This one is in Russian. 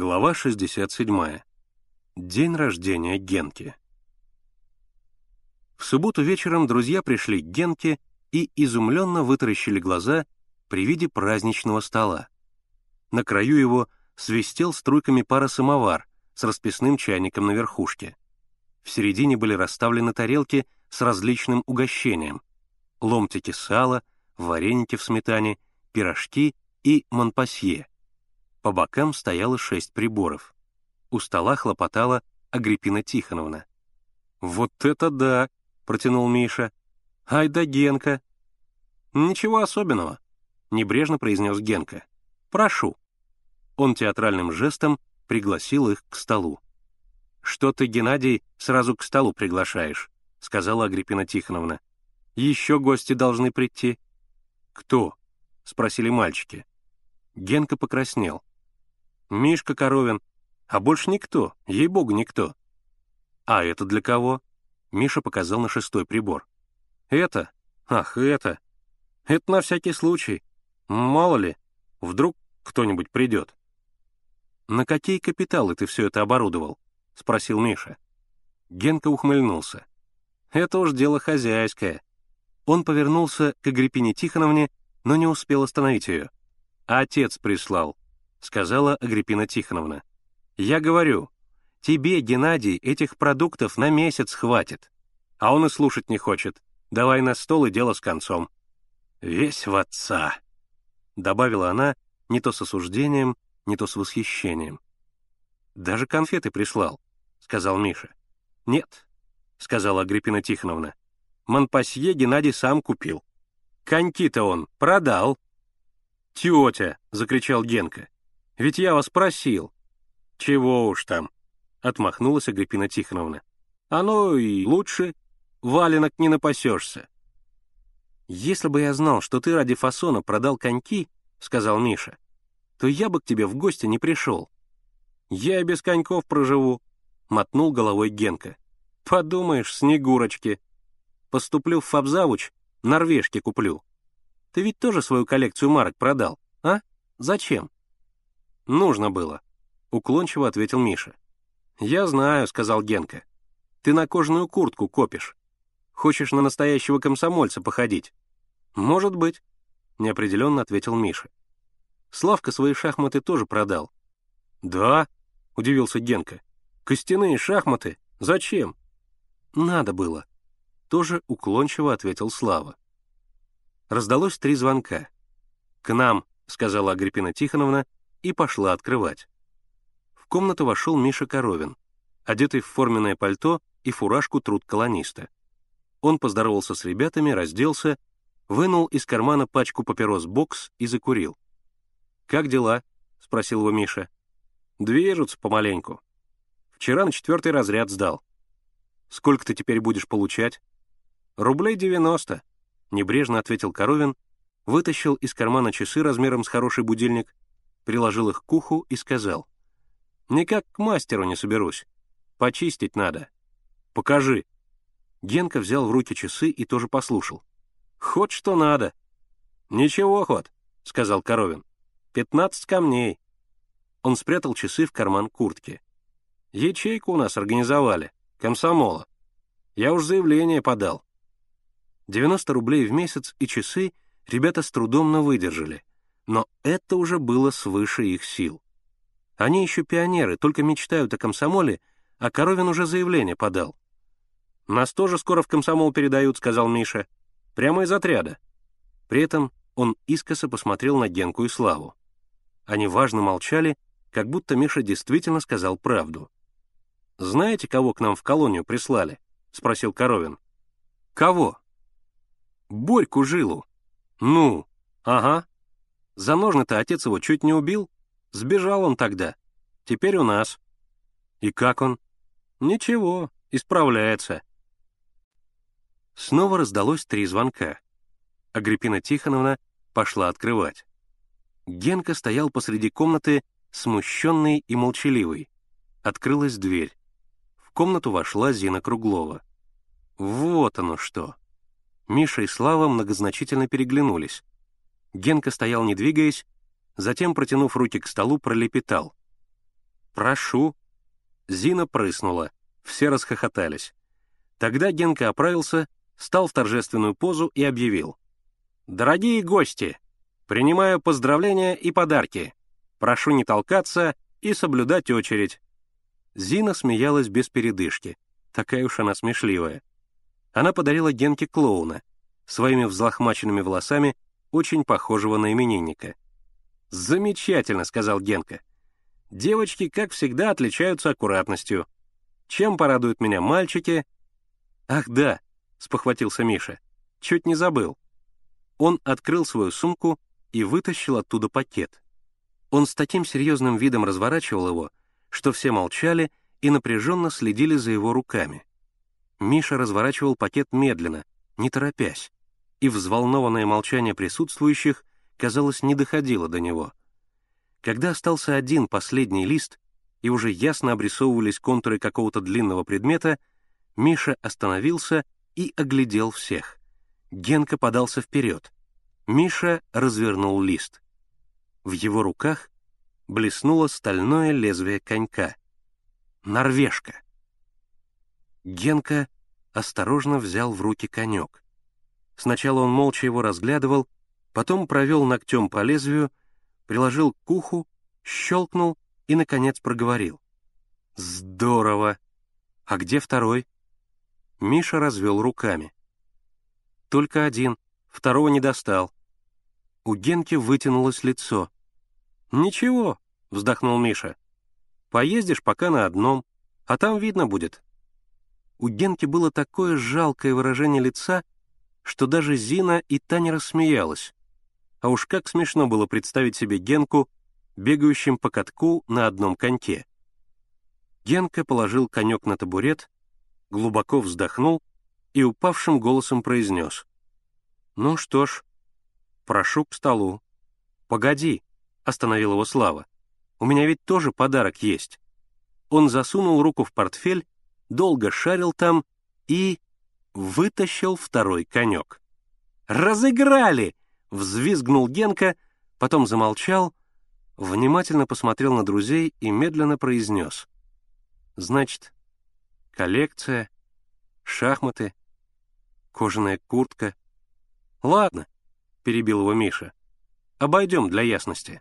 Глава 67. День рождения Генки. В субботу вечером друзья пришли к Генке и изумленно вытаращили глаза при виде праздничного стола. На краю его свистел струйками пара самовар с расписным чайником на верхушке. В середине были расставлены тарелки с различным угощением. Ломтики сала, вареники в сметане, пирожки и монпасье — по бокам стояло шесть приборов. У стола хлопотала Агриппина Тихоновна. «Вот это да!» — протянул Миша. «Ай да Генка!» «Ничего особенного», — небрежно произнес Генка. «Прошу». Он театральным жестом пригласил их к столу. «Что ты, Геннадий, сразу к столу приглашаешь?» — сказала Агриппина Тихоновна. «Еще гости должны прийти». «Кто?» — спросили мальчики. Генка покраснел. Мишка Коровин, а больше никто, ей-богу, никто. А это для кого? Миша показал на шестой прибор. Это? Ах, это. Это на всякий случай. Мало ли, вдруг кто-нибудь придет. «На какие капиталы ты все это оборудовал?» — спросил Миша. Генка ухмыльнулся. «Это уж дело хозяйское». Он повернулся к Агриппине Тихоновне, но не успел остановить ее. «Отец прислал», — сказала Агриппина Тихоновна. «Я говорю, тебе, Геннадий, этих продуктов на месяц хватит. А он и слушать не хочет. Давай на стол и дело с концом». «Весь в отца», — добавила она не то с осуждением, не то с восхищением. «Даже конфеты прислал», — сказал Миша. «Нет», — сказала Агриппина Тихоновна. «Монпасье Геннадий сам купил. Коньки-то он продал». «Тетя!» — закричал Генка. Ведь я вас просил». «Чего уж там», — отмахнулась Агриппина Тихоновна. «Оно и лучше. Валенок не напасешься». «Если бы я знал, что ты ради фасона продал коньки», — сказал Миша, «то я бы к тебе в гости не пришел». «Я и без коньков проживу», — мотнул головой Генка. «Подумаешь, снегурочки. Поступлю в фабзавуч, норвежки куплю. Ты ведь тоже свою коллекцию марок продал, а? Зачем?» «Нужно было», — уклончиво ответил Миша. «Я знаю», — сказал Генка. «Ты на кожаную куртку копишь. Хочешь на настоящего комсомольца походить?» «Может быть», — неопределенно ответил Миша. «Славка свои шахматы тоже продал». «Да», — удивился Генка. «Костяные шахматы? Зачем?» «Надо было», — тоже уклончиво ответил Слава. Раздалось три звонка. «К нам», — сказала Агриппина Тихоновна, и пошла открывать. В комнату вошел Миша Коровин, одетый в форменное пальто и фуражку труд колониста. Он поздоровался с ребятами, разделся, вынул из кармана пачку папирос «Бокс» и закурил. «Как дела?» — спросил его Миша. «Движутся помаленьку. Вчера на четвертый разряд сдал. Сколько ты теперь будешь получать?» «Рублей девяносто», — небрежно ответил Коровин, вытащил из кармана часы размером с хороший будильник приложил их к уху и сказал. «Никак к мастеру не соберусь. Почистить надо. Покажи». Генка взял в руки часы и тоже послушал. «Хоть что надо». «Ничего, ход», — сказал Коровин. «Пятнадцать камней». Он спрятал часы в карман куртки. «Ячейку у нас организовали. Комсомола. Я уж заявление подал». 90 рублей в месяц и часы ребята с трудом на выдержали. Но это уже было свыше их сил. Они еще пионеры, только мечтают о комсомоле, а Коровин уже заявление подал. «Нас тоже скоро в комсомол передают», — сказал Миша. «Прямо из отряда». При этом он искоса посмотрел на Генку и Славу. Они важно молчали, как будто Миша действительно сказал правду. «Знаете, кого к нам в колонию прислали?» — спросил Коровин. «Кого?» «Борьку Жилу». «Ну, ага, за ножны-то отец его чуть не убил. Сбежал он тогда. Теперь у нас. И как он? Ничего, исправляется. Снова раздалось три звонка. Агриппина Тихоновна пошла открывать. Генка стоял посреди комнаты, смущенный и молчаливый. Открылась дверь. В комнату вошла Зина Круглова. Вот оно что. Миша и Слава многозначительно переглянулись. Генка стоял, не двигаясь, затем, протянув руки к столу, пролепетал. «Прошу». Зина прыснула. Все расхохотались. Тогда Генка оправился, стал в торжественную позу и объявил. «Дорогие гости, принимаю поздравления и подарки. Прошу не толкаться и соблюдать очередь». Зина смеялась без передышки. Такая уж она смешливая. Она подарила Генке клоуна, своими взлохмаченными волосами, очень похожего на именинника. «Замечательно», — сказал Генка. «Девочки, как всегда, отличаются аккуратностью. Чем порадуют меня мальчики?» «Ах, да», — спохватился Миша. «Чуть не забыл». Он открыл свою сумку и вытащил оттуда пакет. Он с таким серьезным видом разворачивал его, что все молчали и напряженно следили за его руками. Миша разворачивал пакет медленно, не торопясь, и взволнованное молчание присутствующих, казалось, не доходило до него. Когда остался один последний лист, и уже ясно обрисовывались контуры какого-то длинного предмета, Миша остановился и оглядел всех. Генка подался вперед. Миша развернул лист. В его руках блеснуло стальное лезвие конька. Норвежка. Генка осторожно взял в руки конек. Сначала он молча его разглядывал, потом провел ногтем по лезвию, приложил к уху, щелкнул и, наконец, проговорил. «Здорово! А где второй?» Миша развел руками. «Только один, второго не достал». У Генки вытянулось лицо. «Ничего», — вздохнул Миша. «Поездишь пока на одном, а там видно будет». У Генки было такое жалкое выражение лица, что даже Зина и Таня рассмеялась. А уж как смешно было представить себе Генку, бегающим по катку на одном коньке. Генка положил конек на табурет, глубоко вздохнул и упавшим голосом произнес. «Ну что ж, прошу к столу». «Погоди», — остановил его Слава. «У меня ведь тоже подарок есть». Он засунул руку в портфель, долго шарил там и вытащил второй конек. «Разыграли!» — взвизгнул Генка, потом замолчал, внимательно посмотрел на друзей и медленно произнес. «Значит, коллекция, шахматы, кожаная куртка. Ладно, — перебил его Миша, — обойдем для ясности.